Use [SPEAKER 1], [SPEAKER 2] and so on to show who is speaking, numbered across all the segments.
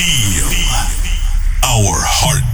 [SPEAKER 1] Feel our heartbeat.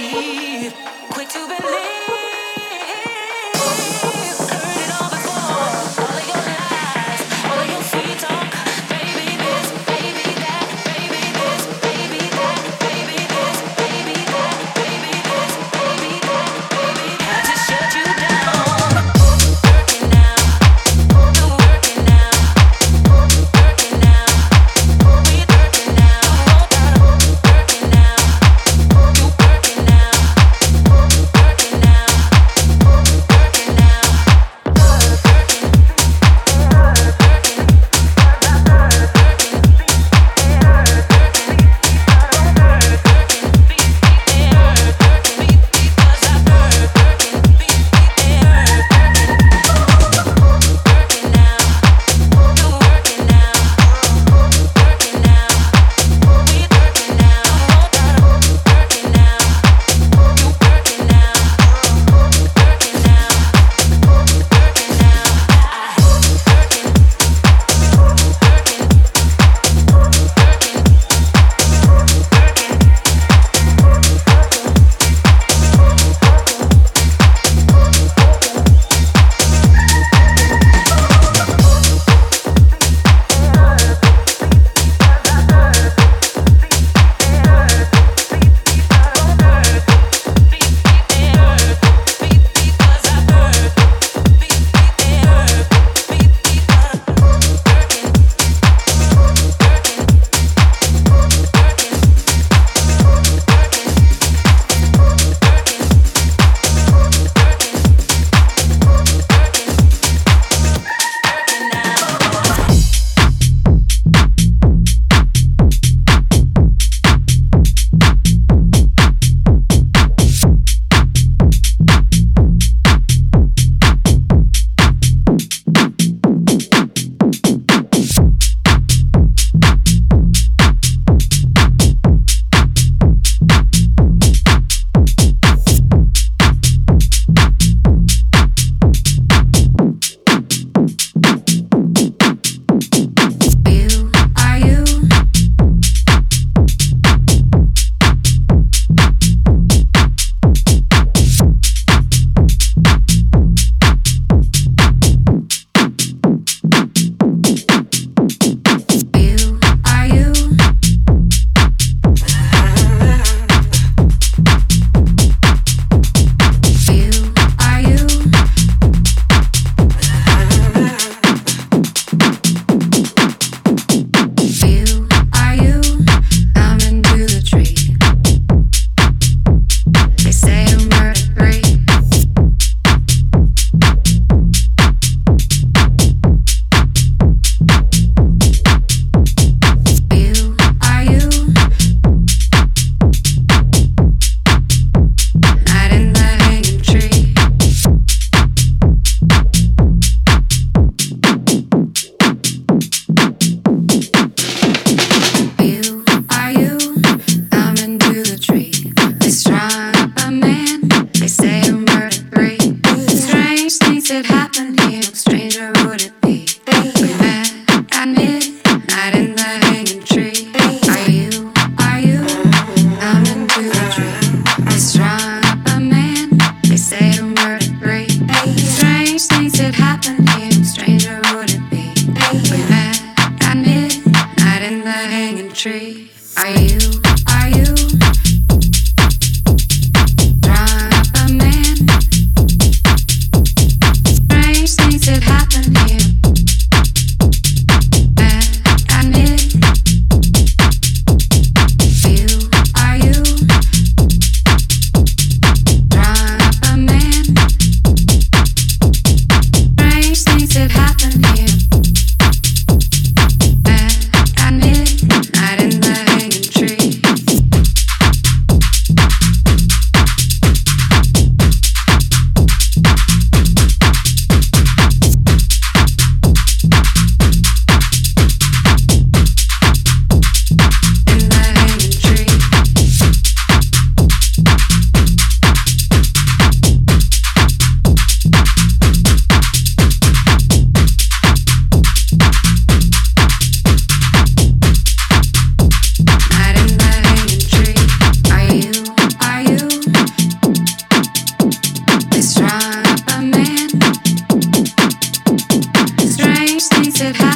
[SPEAKER 2] me. to